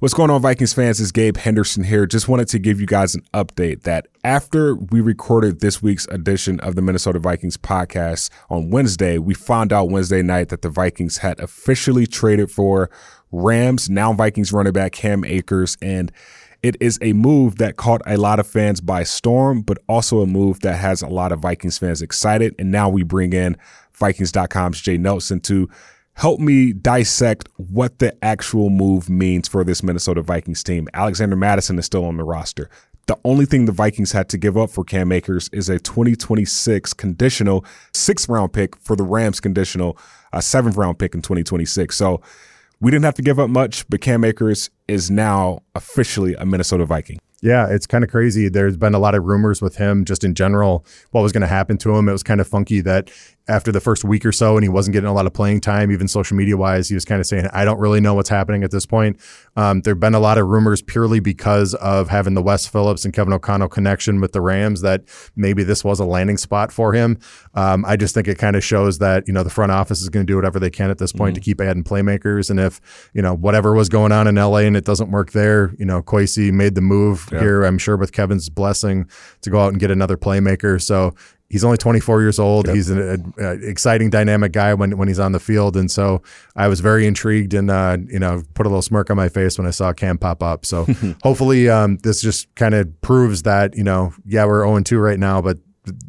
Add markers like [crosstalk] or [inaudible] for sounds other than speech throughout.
What's going on, Vikings fans? It's Gabe Henderson here. Just wanted to give you guys an update that after we recorded this week's edition of the Minnesota Vikings podcast on Wednesday, we found out Wednesday night that the Vikings had officially traded for Rams, now Vikings running back Cam Akers. And it is a move that caught a lot of fans by storm, but also a move that has a lot of Vikings fans excited. And now we bring in Vikings.com's Jay Nelson to help me dissect what the actual move means for this Minnesota Vikings team. Alexander Mattison is still on the roster. The only thing the Vikings had to give up for Cam Akers is a 2026 conditional sixth round pick for the Rams conditional a seventh round pick in 2026. So we didn't have to give up much, but Cam Akers is now officially a Minnesota Viking. Yeah, it's kind of crazy. There's been a lot of rumors with him just in general, what was going to happen to him. It was kind of funky that after the first week or so and he wasn't getting a lot of playing time, even social media wise, he was kind of saying, I don't really know what's happening at this point. Um, there have been a lot of rumors purely because of having the Wes Phillips and Kevin O'Connell connection with the Rams that maybe this was a landing spot for him. Um, I just think it kind of shows that, you know, the front office is going to do whatever they can at this point mm-hmm. to keep adding playmakers. And if, you know, whatever was going on in LA and it doesn't work there, you know, Kwesi made the move yeah. here, I'm sure with Kevin's blessing to go out and get another playmaker. So he's only 24 years old. Yep. He's an a, a exciting, dynamic guy when when he's on the field, and so I was very intrigued and uh, you know put a little smirk on my face when I saw Cam pop up. So [laughs] hopefully um, this just kind of proves that you know yeah we're 0 2 right now, but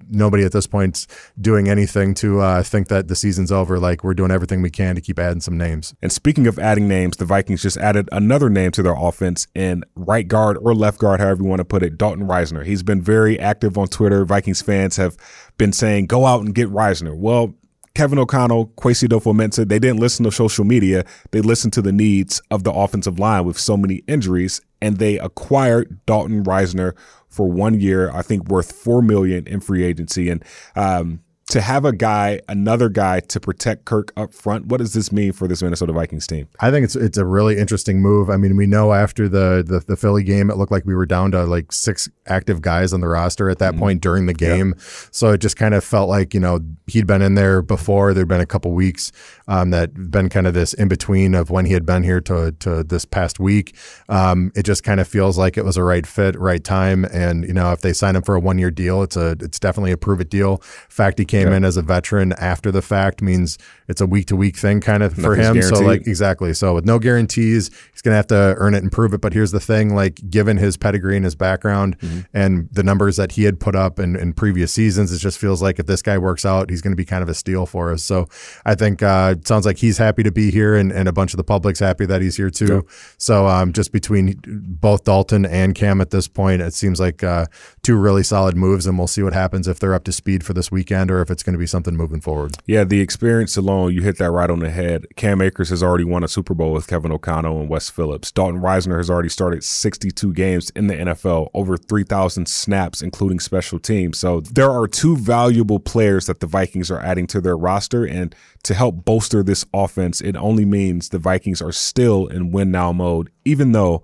nobody at this point doing anything to uh, think that the season's over. Like we're doing everything we can to keep adding some names. And speaking of adding names, the Vikings just added another name to their offense in right guard or left guard, however you want to put it, Dalton Risner. He's been very active on Twitter. Vikings fans have been saying, go out and get Risner." Well, Kevin O'Connell, Kwesi Adofo-Mensah, they didn't listen to social media. They listened to the needs of the offensive line with so many injuries, and they acquired Dalton Risner for one year, I think worth four million in free agency. And um, to have a guy, another guy to protect Kirk up front, what does this mean for this Minnesota Vikings team? I think it's it's a really interesting move. I mean, we know after the the, the Philly game, it looked like we were down to like six active guys on the roster at that mm-hmm. point during the game. Yep. So it just kind of felt like you know he'd been in there before. There'd been a couple weeks um, that been kind of this in between of when he had been here to to this past week. Um, it just kind of feels like it was a right fit, right time, and you know if they sign him for a one year deal, it's a it's definitely a prove it deal. Fact he came in as a veteran after the fact means it's a week to week thing kind of for him. Guaranteed. So like exactly. So with no guarantees, he's gonna have to earn it and prove it. But here's the thing: like given his pedigree and his background mm-hmm. and the numbers that he had put up in, in previous seasons, it just feels like if this guy works out, he's gonna be kind of a steal for us. So I think uh, it sounds like he's happy to be here, and, and a bunch of the public's happy that he's here too. Yep. So um, just between both Dalton and Cam at this point, it seems like uh, two really solid moves, and we'll see what happens if they're up to speed for this weekend or if it's going to be something moving forward. Yeah, the experience alone, you hit that right on the head. Cam Akers has already won a Super Bowl with Kevin O'Connell and Wes Phillips. Dalton Risner has already started 62 games in the NFL, over 3,000 snaps, including special teams. So there are two valuable players that the Vikings are adding to their roster. And to help bolster this offense, it only means the Vikings are still in win now mode, even though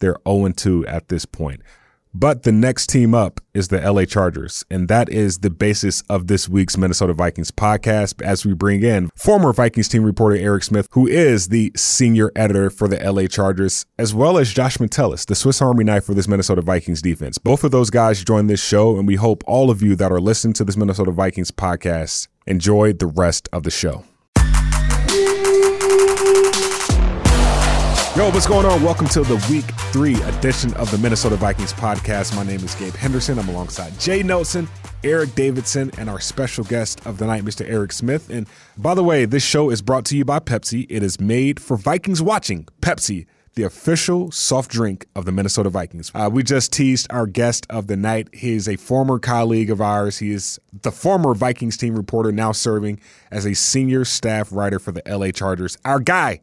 they're 0 2 at this point. But the next team up is the LA Chargers, and that is the basis of this week's Minnesota Vikings podcast as we bring in former Vikings team reporter Eric Smith, who is the senior editor for the LA Chargers, as well as Josh Metellus, the Swiss Army knife for this Minnesota Vikings defense. Both of those guys join this show, and we hope all of you that are listening to this Minnesota Vikings podcast enjoy the rest of the show. Yo, what's going on? Welcome to the week three edition of the Minnesota Vikings podcast. My name is Gabe Henderson. I'm alongside Jay Nelson, Eric Davidson, and our special guest of the night, Mr. Eric Smith. And by the way, this show is brought to you by Pepsi. It is made for Vikings watching. Pepsi, the official soft drink of the Minnesota Vikings. Uh, we just teased our guest of the night. He is a former colleague of ours. He is the former Vikings team reporter, now serving as a senior staff writer for the LA Chargers. Our guy,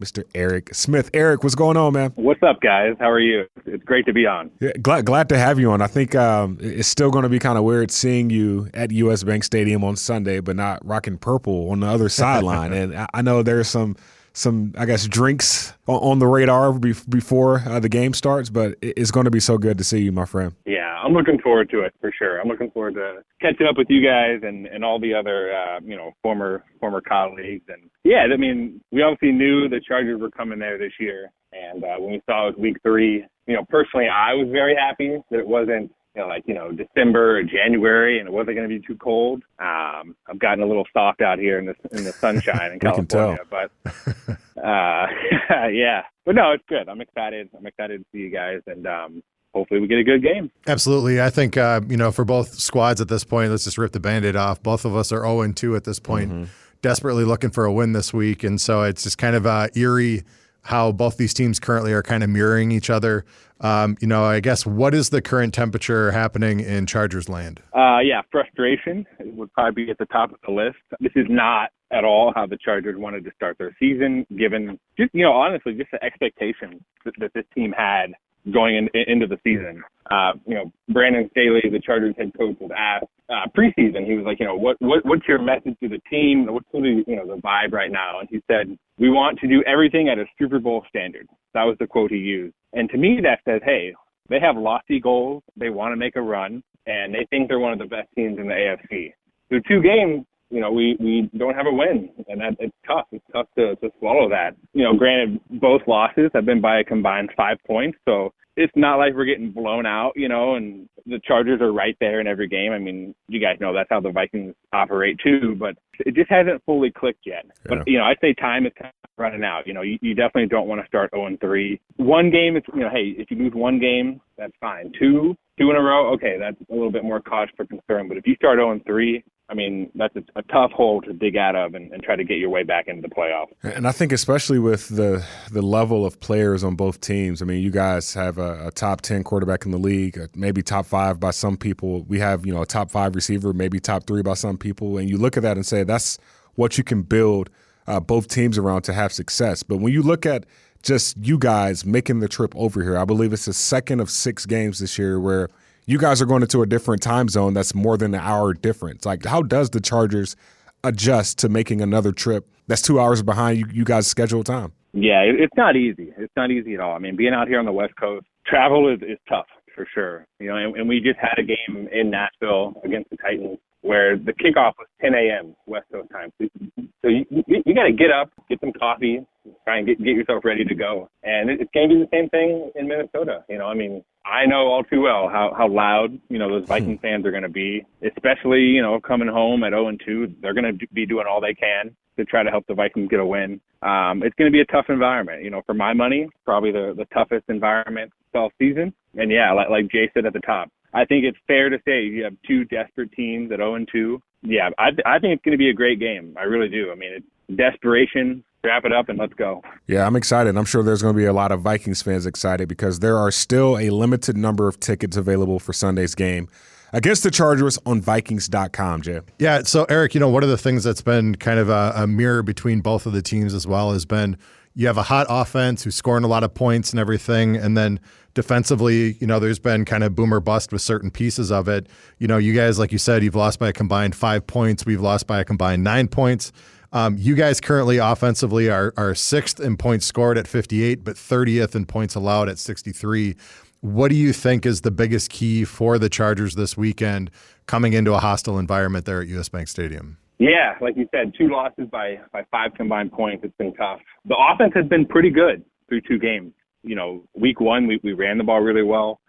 Mr. Eric Smith. Eric, what's going on, man? What's up, guys? How are you? It's great to be on. Yeah, glad glad to have you on. I think um, it's still going to be kind of weird seeing you at US Bank Stadium on Sunday, but not rocking purple on the other sideline. [laughs] and I know there's some some, I guess, drinks on the radar before uh, the game starts, but it's going to be so good to see you, my friend. Yeah, I'm looking forward to it for sure. I'm looking forward to catching up with you guys and, and all the other, uh, you know, former former colleagues. And yeah, I mean, we obviously knew the Chargers were coming there this year. And uh, when we saw it was week three, you know, personally, I was very happy that it wasn't you know, like you know December or January, and it wasn't going to be too cold. Um, I've gotten a little soft out here in the in the sunshine in [laughs] California, but [laughs] uh, [laughs] yeah, but no, it's good. I'm excited. I'm excited to see you guys, and um, hopefully we get a good game. Absolutely. I think, uh, you know, for both squads at this point, let's just rip the band aid off. Both of us are 0 2 at this point, mm-hmm. desperately looking for a win this week. And so it's just kind of uh, eerie how both these teams currently are kind of mirroring each other. Um, you know, I guess what is the current temperature happening in Chargers land? Uh, yeah, frustration would probably be at the top of the list. This is not at all how the Chargers wanted to start their season, given just, you know, honestly, just the expectations that, that this team had going in, into the season. Uh, you know, Brandon Staley, the Chargers head coach, was asked uh, preseason. He was like, you know, what, what what's your message to the team? What's the you know the vibe right now? And he said, we want to do everything at a Super Bowl standard. That was the quote he used. And to me, that says, hey, they have lofty goals. They want to make a run, and they think they're one of the best teams in the AFC. Through two games, you know, we we don't have a win, and that it's tough. It's tough to to swallow that. You know, granted, both losses have been by a combined five points, so it's not like we're getting blown out, you know, and the Chargers are right there in every game. I mean, you guys know that's how the Vikings operate too, but it just hasn't fully clicked yet. Yeah. But you know, I'd say time is kind of running out. You know, you, you definitely don't want to start 0 and 3. One game, is you know, hey, if you lose one game, that's fine. Two, two in a row, okay, that's a little bit more cause for concern. But if you start 0 and 3, I mean, that's a, a tough hole to dig out of and, and, try to get your way back into the playoffs. And I think, especially with the the level of players on both teams, I mean, you guys have a, a top ten quarterback in the league, uh, maybe top five by some people. We have, you know, a top five receiver, maybe top three by some people. And you look at that and say that's what you can build uh, both teams around to have success. But when you look at just you guys making the trip over here, I believe it's the second of six games this year where you guys are going into a different time zone that's more than an hour difference. Like, how does the Chargers adjust to making another trip that's two hours behind you, you guys' scheduled time? Yeah, it's not easy. It's not easy at all. I mean, being out here on the West Coast, travel is, is tough for sure. You know, and, and we just had a game in Nashville against the Titans where the kickoff was 10 a.m. West Coast time. So you, you, you got to get up, get some coffee, try and get get yourself ready to go. And it, it's going to be the same thing in Minnesota. You know, I mean, I know all too well how how loud you know those Viking hmm. fans are going to be, especially you know coming home at 0 and 2. They're going to be doing all they can to try to help the Vikings get a win. Um, it's going to be a tough environment. You know, for my money, probably the the toughest environment all season. And yeah, like like Jay said at the top, I think it's fair to say you have two desperate teams at 0 and 2. Yeah, I I think it's going to be a great game. I really do. I mean, it's desperation wrap it up and let's go. Yeah, I'm excited. I'm sure there's going to be a lot of Vikings fans excited because there are still a limited number of tickets available for Sunday's game against the Chargers on Vikings.com, Jay. Yeah. So, Eric, you know, one of the things that's been kind of a, a mirror between both of the teams as well has been you have a hot offense who's scoring a lot of points and everything. And then defensively, you know, there's been kind of boomer bust with certain pieces of it. You know, you guys, like you said, you've lost by a combined five points. We've lost by a combined nine points. Um, you guys currently offensively are, are sixth in points scored at 58, but 30th in points allowed at 63. What do you think is the biggest key for the Chargers this weekend coming into a hostile environment there at US Bank Stadium? Yeah, like you said, two losses by, by five combined points. It's been tough. The offense has been pretty good through two games. You know, week one, we, we ran the ball really well.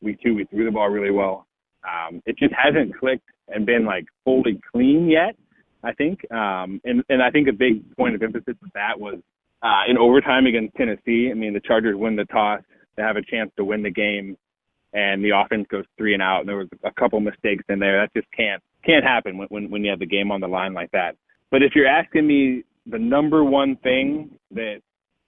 Week two, we threw the ball really well. Um, it just hasn't clicked and been like fully clean yet. I think. Um, and, and I think a big point of emphasis with that was uh, in overtime against Tennessee. I mean, the Chargers win the toss, they have a chance to win the game, and the offense goes three and out. And there was a couple mistakes in there. That just can't can't happen when, when when you have the game on the line like that. But if you're asking me the number one thing that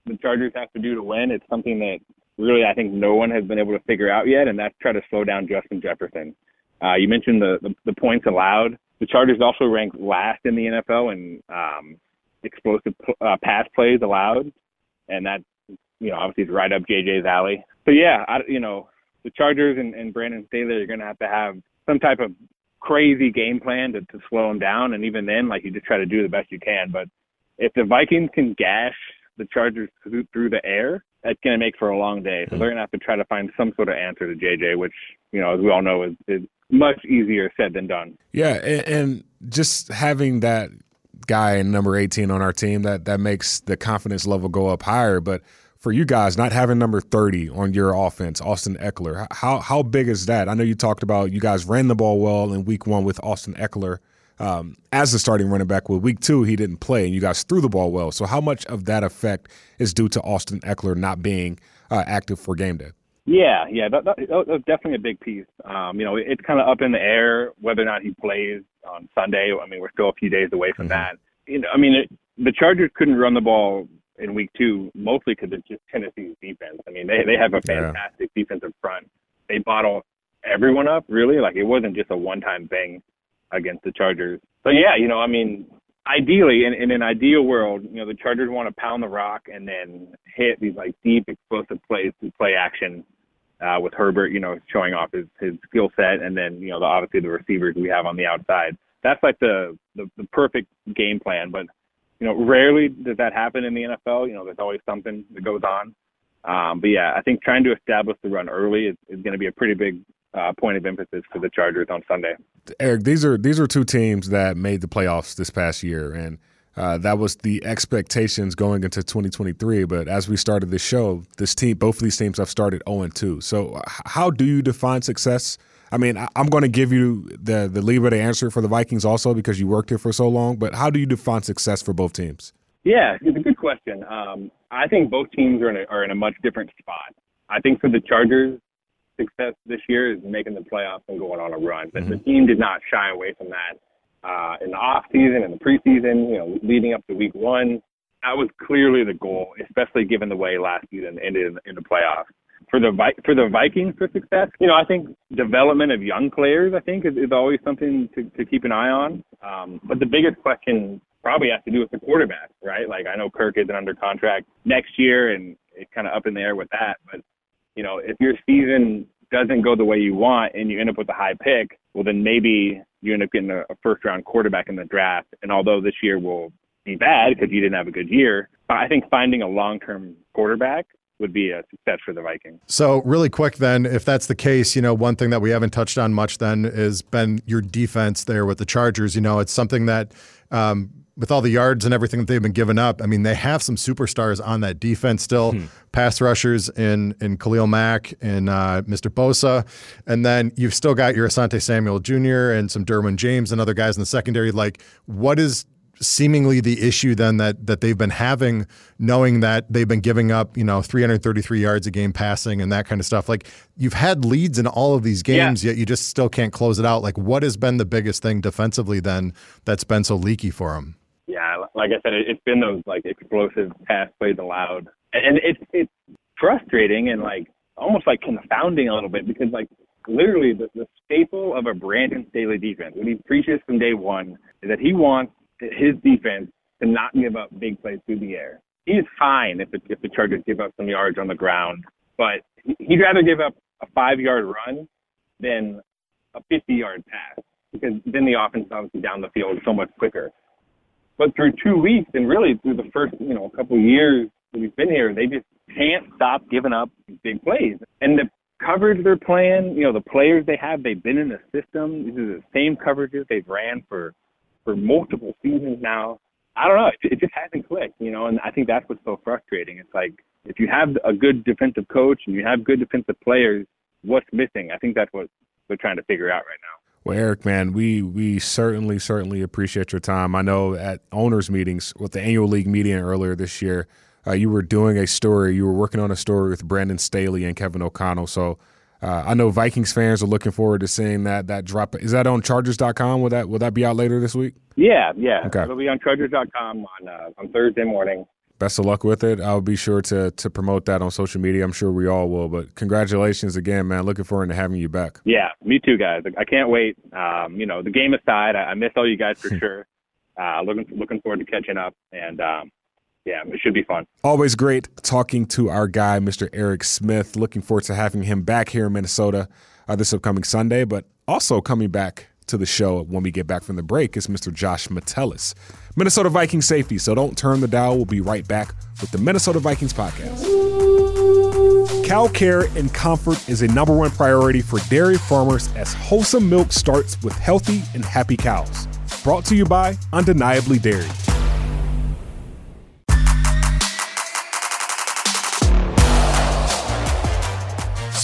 the Chargers have to do to win, it's something that really I think no one has been able to figure out yet, and that's try to slow down Justin Jefferson. Uh, you mentioned the, the the points allowed the Chargers also ranked last in the NFL in um, explosive uh, pass plays allowed, and that you know obviously right up JJ's alley. So yeah, I, you know the Chargers and, and Brandon Staley are going to have to have some type of crazy game plan to, to slow them down, and even then, like you just try to do the best you can. But if the Vikings can gash the Chargers through, through the air, that's going to make for a long day. So they're going to have to try to find some sort of answer to JJ, which you know, as we all know, is, is much easier said than done. Yeah, and, and just having that guy in number 18 on our team that that makes the confidence level go up higher, but for you guys not having number 30 on your offense, Austin Ekeler. how how big is that? I know you talked about you guys ran the ball well in week one with Austin Ekeler um, as the starting running back. With week two, he didn't play, and you guys threw the ball well. So how much of that effect is due to Austin Ekeler not being uh, active for game day? Yeah, yeah, that, that, that's definitely a big piece. Um, you know, it's kind of up in the air whether or not he plays on Sunday. I mean, we're still a few days away from mm-hmm. that. You know, I mean, it, the Chargers couldn't run the ball in week two, mostly because it's just Tennessee's defense. I mean, they they have a fantastic yeah. defensive front. They bottle everyone up, really. Like it wasn't just a one-time thing against the Chargers. So yeah, you know, I mean, ideally, in, in an ideal world, you know, the Chargers want to pound the rock and then hit these like deep, explosive plays to play action. Uh, with Herbert, you know, showing off his his skill set, and then you know, the, obviously the receivers we have on the outside. That's like the, the the perfect game plan. But you know, rarely does that happen in the NFL. You know, there's always something that goes on. Um, but yeah, I think trying to establish the run early is, is going to be a pretty big uh, point of emphasis for the Chargers on Sunday. Eric, these are these are two teams that made the playoffs this past year, and uh, that was the expectations going into 2023. But as we started this show, this team, both of these teams have started 0 2. So, how do you define success I mean, I'm going to give you the the lever to answer for the Vikings also because you worked here for so long. But how do you define success for both teams? Yeah, it's a good question. Um, I think both teams are in a, are in a much different spot. I think for the Chargers, success this year is making the playoffs and going on a run. But mm-hmm. the team did not shy away from that uh, in the off season and the preseason. You know, leading up to Week One, that was clearly the goal, especially given the way last season ended in, in the playoffs for the for the Vikings for success, you know, I think development of young players, I think, is, is always something to, to keep an eye on. Um, but the biggest question probably has to do with the quarterback, right? Like I know Kirk isn't under contract next year, and it's kind of up in the air with that. But you know, if your season doesn't go the way you want and you end up with a high pick, well, then maybe you end up getting a, a first round quarterback in the draft. And although this year will be bad because you didn't have a good year, I think finding a long term quarterback would be a success for the Vikings. So, really quick, then, if that's the case, you know, one thing that we haven't touched on much then has been your defense there with the Chargers. You know, it's something that, um, with all the yards and everything that they've been giving up, I mean, they have some superstars on that defense still. Hmm. Pass rushers in in Khalil Mack and uh, Mr. Bosa, and then you've still got your Asante Samuel Jr. and some Derwin James and other guys in the secondary. Like, what is seemingly the issue then that that they've been having, knowing that they've been giving up, you know, 333 yards a game passing and that kind of stuff. Like you've had leads in all of these games, yeah. yet you just still can't close it out. Like what has been the biggest thing defensively then that's been so leaky for them? Yeah, like I said, it's been those like explosive pass plays allowed, and it's it's frustrating and like almost like confounding a little bit because like literally the, the staple of a Brandon Staley defense, what he preaches from day one, is that he wants his defense to not give up big plays through the air. He's fine if the, if the Chargers give up some yards on the ground, but he'd rather give up a five yard run than a 50 yard pass because then the offense is obviously down the field so much quicker. But through two weeks and really through the first, you know, a couple years that we've been here, they just can't stop giving up big plays. And the coverage they're playing, you know, the players they have, they've been in the system. These are the same coverages they've ran for for multiple seasons now. I don't know. It, it just hasn't clicked, you know, and I think that's what's so frustrating. It's like if you have a good defensive coach and you have good defensive players, what's missing? I think that's what we're trying to figure out right now. Well, Eric, man, we we certainly certainly appreciate your time. I know at owners meetings with the annual league meeting earlier this year, uh, you were doing a story. You were working on a story with Brandon Staley and Kevin O'Connell. So uh, I know Vikings fans are looking forward to seeing that that drop. Is that on Chargers.com? Will that will that be out later this week? Yeah, yeah. Okay. It'll be on Chargers.com on uh, on Thursday morning. Best of luck with it. I'll be sure to to promote that on social media. I'm sure we all will. But congratulations again, man. Looking forward to having you back. Yeah, me too, guys. I can't wait. Um, you know, the game aside, I, I miss all you guys for [laughs] sure. Uh, looking looking forward to catching up and um, yeah, it should be fun. Always great talking to our guy, Mr. Eric Smith. Looking forward to having him back here in Minnesota uh, this upcoming Sunday, but also coming back to the show when we get back from the break is Mr. Josh Metellus, Minnesota Vikings safety. So don't turn the dial. We'll be right back with the Minnesota Vikings podcast. Cow care and comfort is a number one priority for dairy farmers as wholesome milk starts with healthy and happy cows. Brought to you by Undeniably Dairy.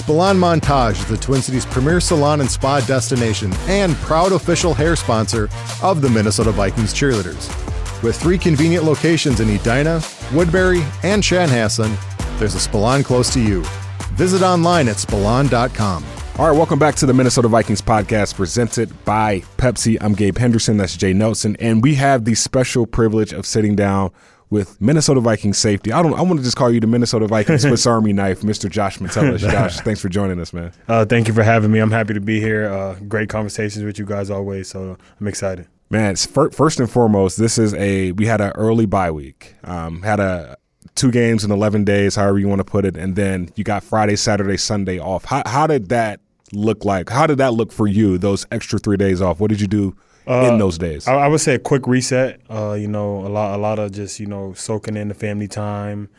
Spalon Montage is the Twin Cities premier salon and spa destination and proud official hair sponsor of the Minnesota Vikings cheerleaders. With three convenient locations in Edina, Woodbury, and Chanhassen, there's a Spalon close to you. Visit online at spalon.com. All right, welcome back to the Minnesota Vikings podcast presented by Pepsi. I'm Gabe Henderson, that's Jay Nelson, and we have the special privilege of sitting down with Minnesota Vikings safety. I don't. I want to just call you the Minnesota Vikings [laughs] Swiss Army knife, Mr. Josh Metellus. [laughs] Josh, thanks for joining us, man. Uh, thank you for having me. I'm happy to be here. Uh, great conversations with you guys always, so I'm excited. Man, first and foremost, this is a we had an early bye week. Um, had a two games in 11 days, however you want to put it, and then you got Friday, Saturday, Sunday off. How how did that look like? How did that look for you? Those extra three days off. What did you do? Uh, in those days? I, I, would say a quick reset. Uh, you know, a lot, a lot of just you know soaking in the family time.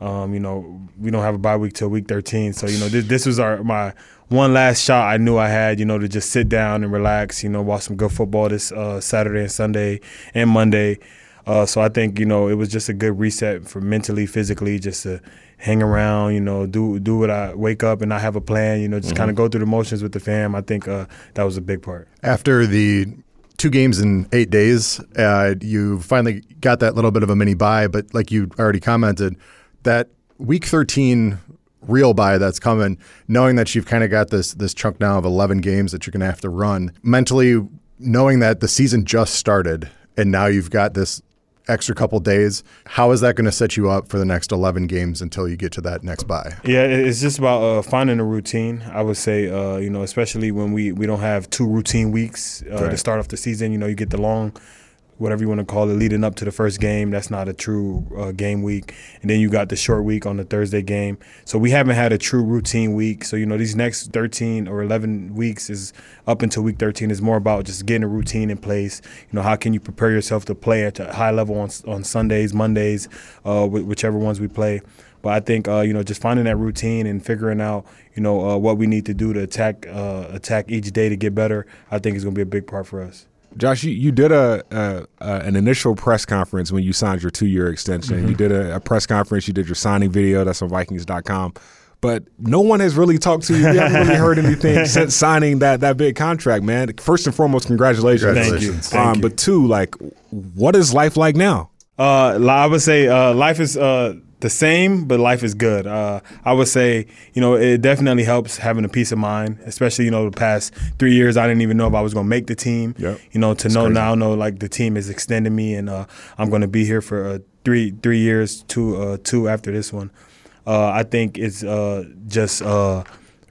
Um, you know, we don't have a bye week till week 13, so you know this, this was our my one last shot I knew I had. You know, to just sit down and relax. You know, watch some good football this uh, Saturday and Sunday and Monday. Uh, so I think you know it was just a good reset for mentally, physically, just to hang around. You know, do do what I wake up and I have a plan. You know, just mm-hmm. kind of go through the motions with the fam. I think uh, that was a big part. After the two games in eight days. Uh, you finally got that little bit of a mini bye, but like you already commented, that week 13 real bye that's coming, knowing that you've kind of got this this chunk now of 11 games that you're going to have to run mentally, knowing that the season just started and now you've got this extra couple days. How is that going to set you up for the next 11 games until you get to that next bye? Yeah, it's just about uh, finding a routine. I would say, uh, you know, especially when we, we don't have two routine weeks uh, right. to start off the season. You know, you get the long whatever you want to call it, leading up to the first game. That's not a true uh, game week. And then you got the short week on the Thursday game. So we haven't had a true routine week. So, you know, these next 13 or 11 weeks is up until week 13 is more about just getting a routine in place. You know, how can you prepare yourself to play at a high level on, on Sundays, Mondays, uh, whichever ones we play. But I think uh, you know just finding that routine and figuring out you know uh, what we need to do to attack uh, attack each day to get better. I think is going to be a big part for us. Josh, you, you did a, a, a, an initial press conference when you signed your two year extension. Mm-hmm. You did a, a, press conference. You did your signing video. That's on Vikings.com. But no one has really talked to you. You haven't really heard anything [laughs] since signing that that big contract, man. First and foremost, congratulations. congratulations. Thank you. Thank um, But two, like, what is life like now? Uh, I would say uh, life is uh, the same, but life is good. Uh, I would say, you know, it definitely helps having a peace of mind, especially, you know, the past three years, I didn't even know if I was going to make the team. Yep. You know, to know crazy. now, know like the team is extending me and uh, I'm going to be here for uh, three three years, two uh, two after this one. Uh, I think it's uh, just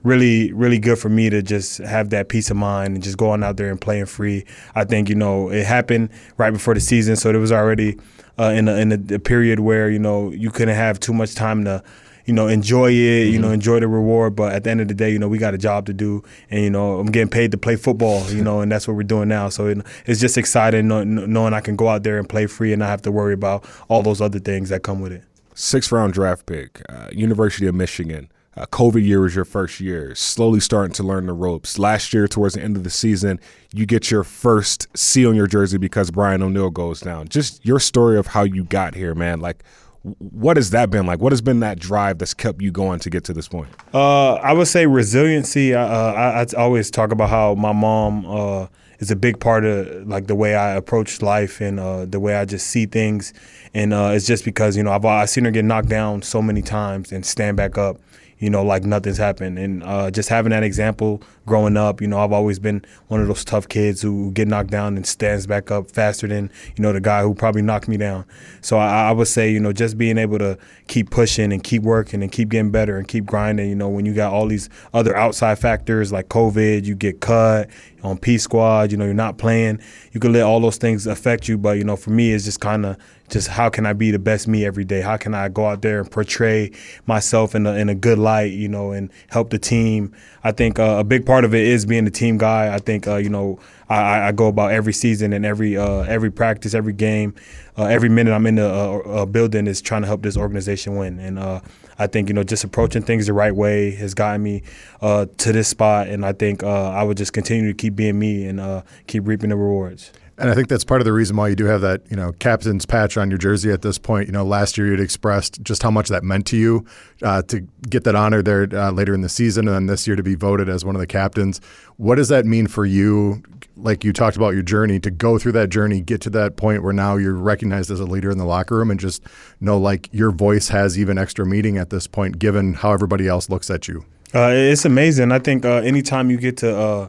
really, really good for me to just have that peace of mind and just going out there and playing free. I think, you know, it happened right before the season, so it was already – uh, in a, in a, a, period where you know you couldn't have too much time to you know enjoy it mm-hmm. you know mm-hmm. enjoy the reward but at the end of the day you know we got a job to do and you know i'm getting paid to play football you know and that's what we're doing now so it, it's just exciting knowing, knowing i can go out there and play free and not have to worry about all those other things that come with it sixth round draft pick uh, university of michigan uh, COVID year was your first year, slowly starting to learn the ropes. Last year, towards the end of the season, you get your first C on your jersey because Brian O'Neill goes down. Just your story of how you got here, man. Like, what has that been like? What has been that drive that's kept you going to get to this point? Uh, I would say resiliency. Uh, I, I, always talk about how my mom uh, is a big part of like the way I approach life and uh, the way I just see things. And uh, it's just because you know I've, I've seen her get knocked down so many times and stand back up you know, like nothing's happened. And uh, just having that example growing up, you know, I've always been one of those tough kids who get knocked down and stands back up faster than, you know, the guy who probably knocked me down. So I, I would say, you know, just being able to keep pushing and keep working and keep getting better and keep grinding, you know, when you got all these other outside factors like COVID, you get cut on P squad, you know, you're not playing, you can let all those things affect you. But, you know, for me, it's just kind of just how can I be the best me every day? How can I go out there and portray myself in a, in a good light, you know, and help the team? I think uh, a big part of it is being a team guy. I think, uh, you know, I, I, go about every season and every uh, every practice, every game, uh, every minute I'm in the uh, building is trying to help this organization win. And uh, I think you know just approaching things the right way has gotten me to this spot. And I think I would just continue to keep being me and keep reaping the rewards. And I think that's part of the reason why you do have that, you know, captain's patch on your jersey at this point. You know, last year you'd expressed just how much that meant to you uh, to get that honor there uh, later in the season, and then this year to be voted as one of the captains. What does that mean for you? Like you talked about your journey to go through that journey, get to that point where now you're recognized as a leader in the locker room, and just know like your voice has even extra meaning at this point, given how everybody else looks at you. Uh, it's amazing. I think uh, anytime you get to uh,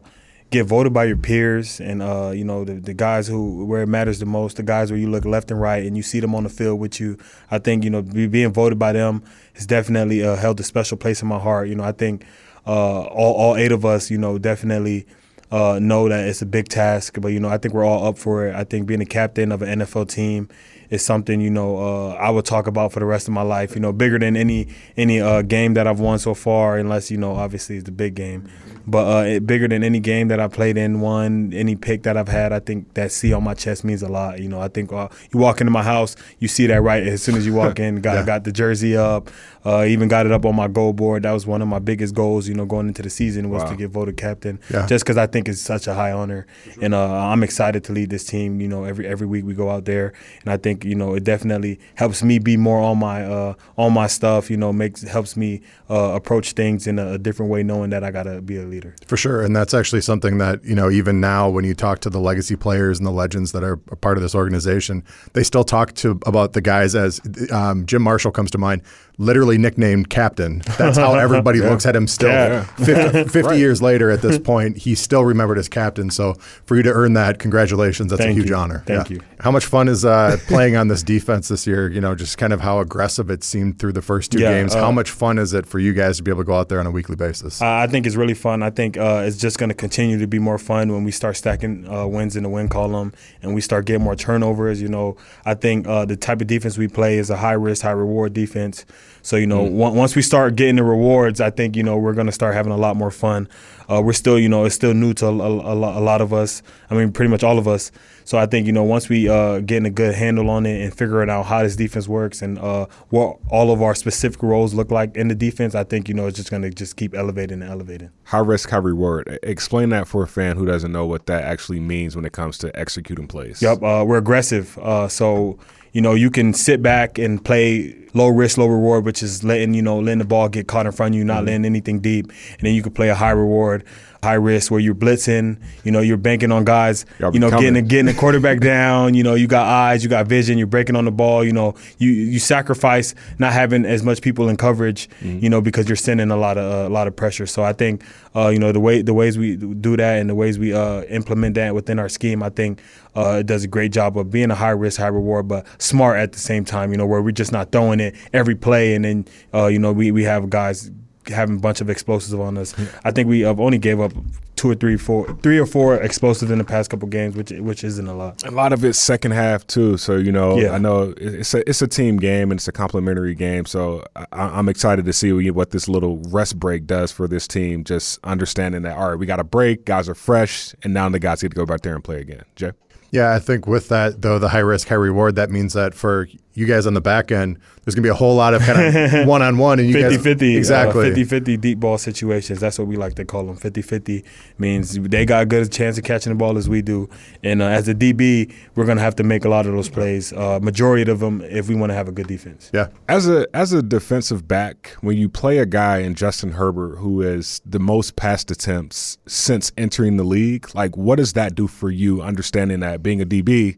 get voted by your peers and uh, you know the, the guys who where it matters the most, the guys where you look left and right and you see them on the field with you. I think you know be, being voted by them has definitely uh, held a special place in my heart. You know, I think uh, all all eight of us, you know, definitely. Uh, know that it's a big task, but you know I think we're all up for it. I think being a captain of an NFL team is something you know uh, I would talk about for the rest of my life. You know, bigger than any any uh, game that I've won so far, unless you know obviously it's the big game but uh, it, bigger than any game that I played in, one any pick that I've had. I think that C on my chest means a lot. You know, I think uh, you walk into my house, you see that right as soon as you walk in. Got [laughs] yeah. got the jersey up, uh, even got it up on my goal board. That was one of my biggest goals. You know, going into the season was wow. to get voted captain, yeah. just because I think it's such a high honor, and uh, I'm excited to lead this team. You know, every every week we go out there, and I think you know it definitely helps me be more on my uh, on my stuff. You know, makes helps me uh, approach things in a, a different way, knowing that I gotta be a leader. For sure. And that's actually something that, you know, even now when you talk to the legacy players and the legends that are a part of this organization, they still talk to about the guys as um, Jim Marshall comes to mind literally nicknamed captain. That's how everybody [laughs] yeah. looks at him still. Yeah. 50, [laughs] 50 right. years later at this point, he's still remembered as captain. So for you to earn that, congratulations. That's Thank a huge you. honor. Thank yeah. you. How much fun is uh, playing on this defense this year? You know, just kind of how aggressive it seemed through the first two games. Uh, how much fun is it for you guys to be able to go out there on a weekly basis? I think it's really fun. I think uh, it's just going to continue to be more fun when we start stacking uh, wins in the win column and we start getting more turnovers. You know, I think uh, the type of defense we play is a high risk, high reward defense. So you know, mm. once we start getting the rewards, I think you know we're going to start having a lot more fun. Uh, we're still, you know, it's still new to a, a, a, lot of us. I mean, pretty much all of us. So I think you know once we uh, getting a good handle on it and figuring out how this defense works and uh, what all of our specific roles look like in the defense, I think you know it's just going to just keep elevating and elevating. High risk, high reward. Explain that for a fan who doesn't know what that actually means when it comes to executing plays. Yep, uh, we're aggressive. Uh, so you know, you can sit back and play low risk, low reward, which is letting, you know, letting the ball get caught in front of you, not mm-hmm. letting anything deep. And then you can play a high reward, high risk where you're blitzing, you know, you're banking on guys, you know, getting getting the quarterback [laughs] down, you know, you got eyes, you got vision, you're breaking on the ball, you know, you you sacrifice not having as much people in coverage, mm-hmm. you know, because you're sending a lot of uh, a lot of pressure. So I think uh, you know, the way the ways we do that and the ways we uh, implement that within our scheme, I think uh, it does a great job of being a high risk, high reward, but smart at the same time. You know, where we're just not throwing it every play, and then uh, you know we we have guys having a bunch of explosives on us. I think we have only gave up two or three, four, three or four explosives in the past couple games, which which isn't a lot. A lot of it's second half too. So you know, yeah. I know it's a it's a team game and it's a complementary game. So I, am excited to see what this little rest break does for this team. Just understanding that all right, we got a break, guys are fresh, and now the guys get to go back there and play again. Jay. Yeah, I think with that though, the high risk, high reward, that means that for you guys on the back end, there's going to be a whole lot of kind of [laughs] one on one and you 50 50 uh, exactly uh, 50 50 deep ball situations. That's what we like to call them. 50 50 means they got a good chance of catching the ball as we do. And uh, as a DB, we're going to have to make a lot of those plays, uh, majority of them, if we want to have a good defense. Yeah. As a as a defensive back, when you play a guy in Justin Herbert who is the most passed attempts since entering the league, like what does that do for you, understanding that being a DB?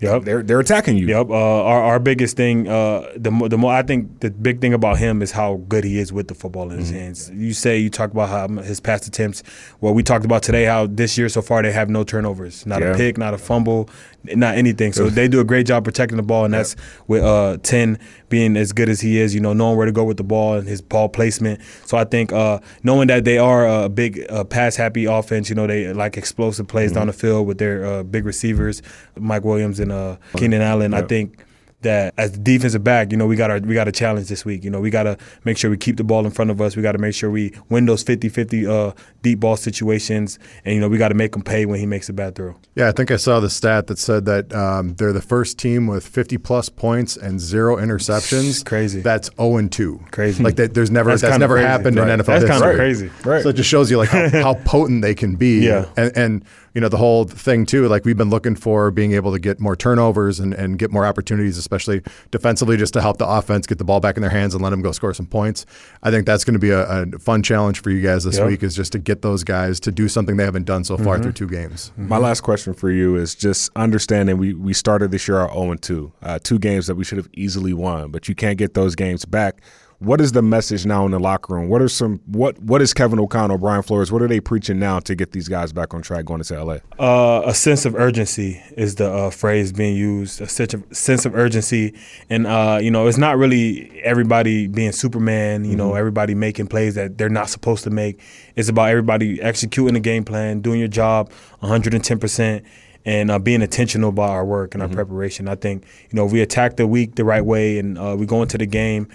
Yep. They're they're attacking you. Yep. Uh, our our biggest thing, uh, the more, the more I think the big thing about him is how good he is with the football in his mm-hmm. hands. You say you talk about how his past attempts. Well, we talked about today how this year so far they have no turnovers, not yeah. a pick, not a fumble, not anything. So they do a great job protecting the ball, and that's with uh, Ten being as good as he is. You know, knowing where to go with the ball and his ball placement. So I think uh, knowing that they are a big uh, pass happy offense. You know, they like explosive plays mm-hmm. down the field with their uh, big receivers, Mike Williams and uh, Keenan Allen. I think that as the defensive back, you know, we got our we got a challenge this week. You know, we got to make sure we keep the ball in front of us. We got to make sure we win those 50-50 uh, deep ball situations, and you know, we got to make him pay when he makes a bad throw. Yeah, I think I saw the stat that said that um, they're the first team with 50 plus points and zero interceptions. [laughs] crazy. That's 0 and 2. Crazy. Like that, there's never that's, that's never crazy. happened right. in NFL that's history. That's kind of crazy. Right. So it just shows you like how, [laughs] how potent they can be. Yeah. And, and you know, the whole thing too, like we've been looking for being able to get more turnovers and, and get more opportunities, especially defensively, just to help the offense get the ball back in their hands and let them go score some points. I think that's going to be a, a, fun challenge for you guys this yep. week is just to get those guys to do something they haven't done so far mm-hmm. through two games. Mm-hmm. My last question for you is just understanding we, we started this year at 0 2, uh, two games that we should have easily won, but you can't get those games back what is the message now in the locker room? What are some what what is Kevin O'Connell, Brian Flores? What are they preaching now to get these guys back on track going into LA? Uh, a sense of urgency is the uh, phrase being used. A sense of, sense of urgency, and uh, you know, it's not really everybody being Superman. You mm-hmm. know, everybody making plays that they're not supposed to make. It's about everybody executing the game plan, doing your job 110 percent and uh, being intentional about our work and our mm-hmm. preparation. I think you know if we attack the week the right way and uh, we go into the game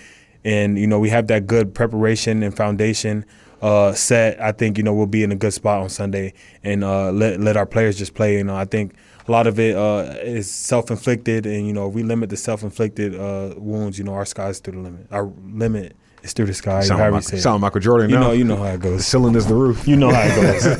and you know we have that good preparation and foundation uh, set, I think you know we'll be in a good spot on Sunday and uh, let let our players just play. You know, I think a lot of it uh, is self inflicted, and you know we limit the self inflicted uh, wounds. You know, our sky's through the limit. Our limit is through the sky. Sound, like, Michael, sound Michael Jordan. You now. know, you know how it goes. The ceiling is the roof. You know how it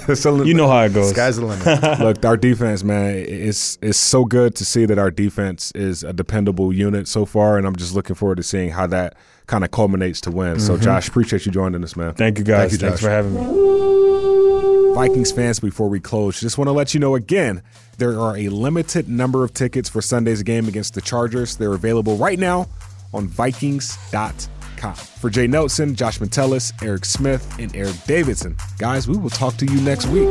goes. [laughs] you know how it goes. Sky's the limit. [laughs] Look, our defense, man, it's it's so good to see that our defense is a dependable unit so far, and I'm just looking forward to seeing how that kind of culminates to win. Mm-hmm. So, Josh, appreciate you joining us, man. Thank you, guys. Thank you, Thanks for having me. Vikings fans, before we close, just want to let you know again there are a limited number of tickets for Sunday's game against the Chargers. They're available right now on Vikings.com. For Jay Nelson, Josh Metellus, Eric Smith, and Eric Davidson, guys, we will talk to you next week.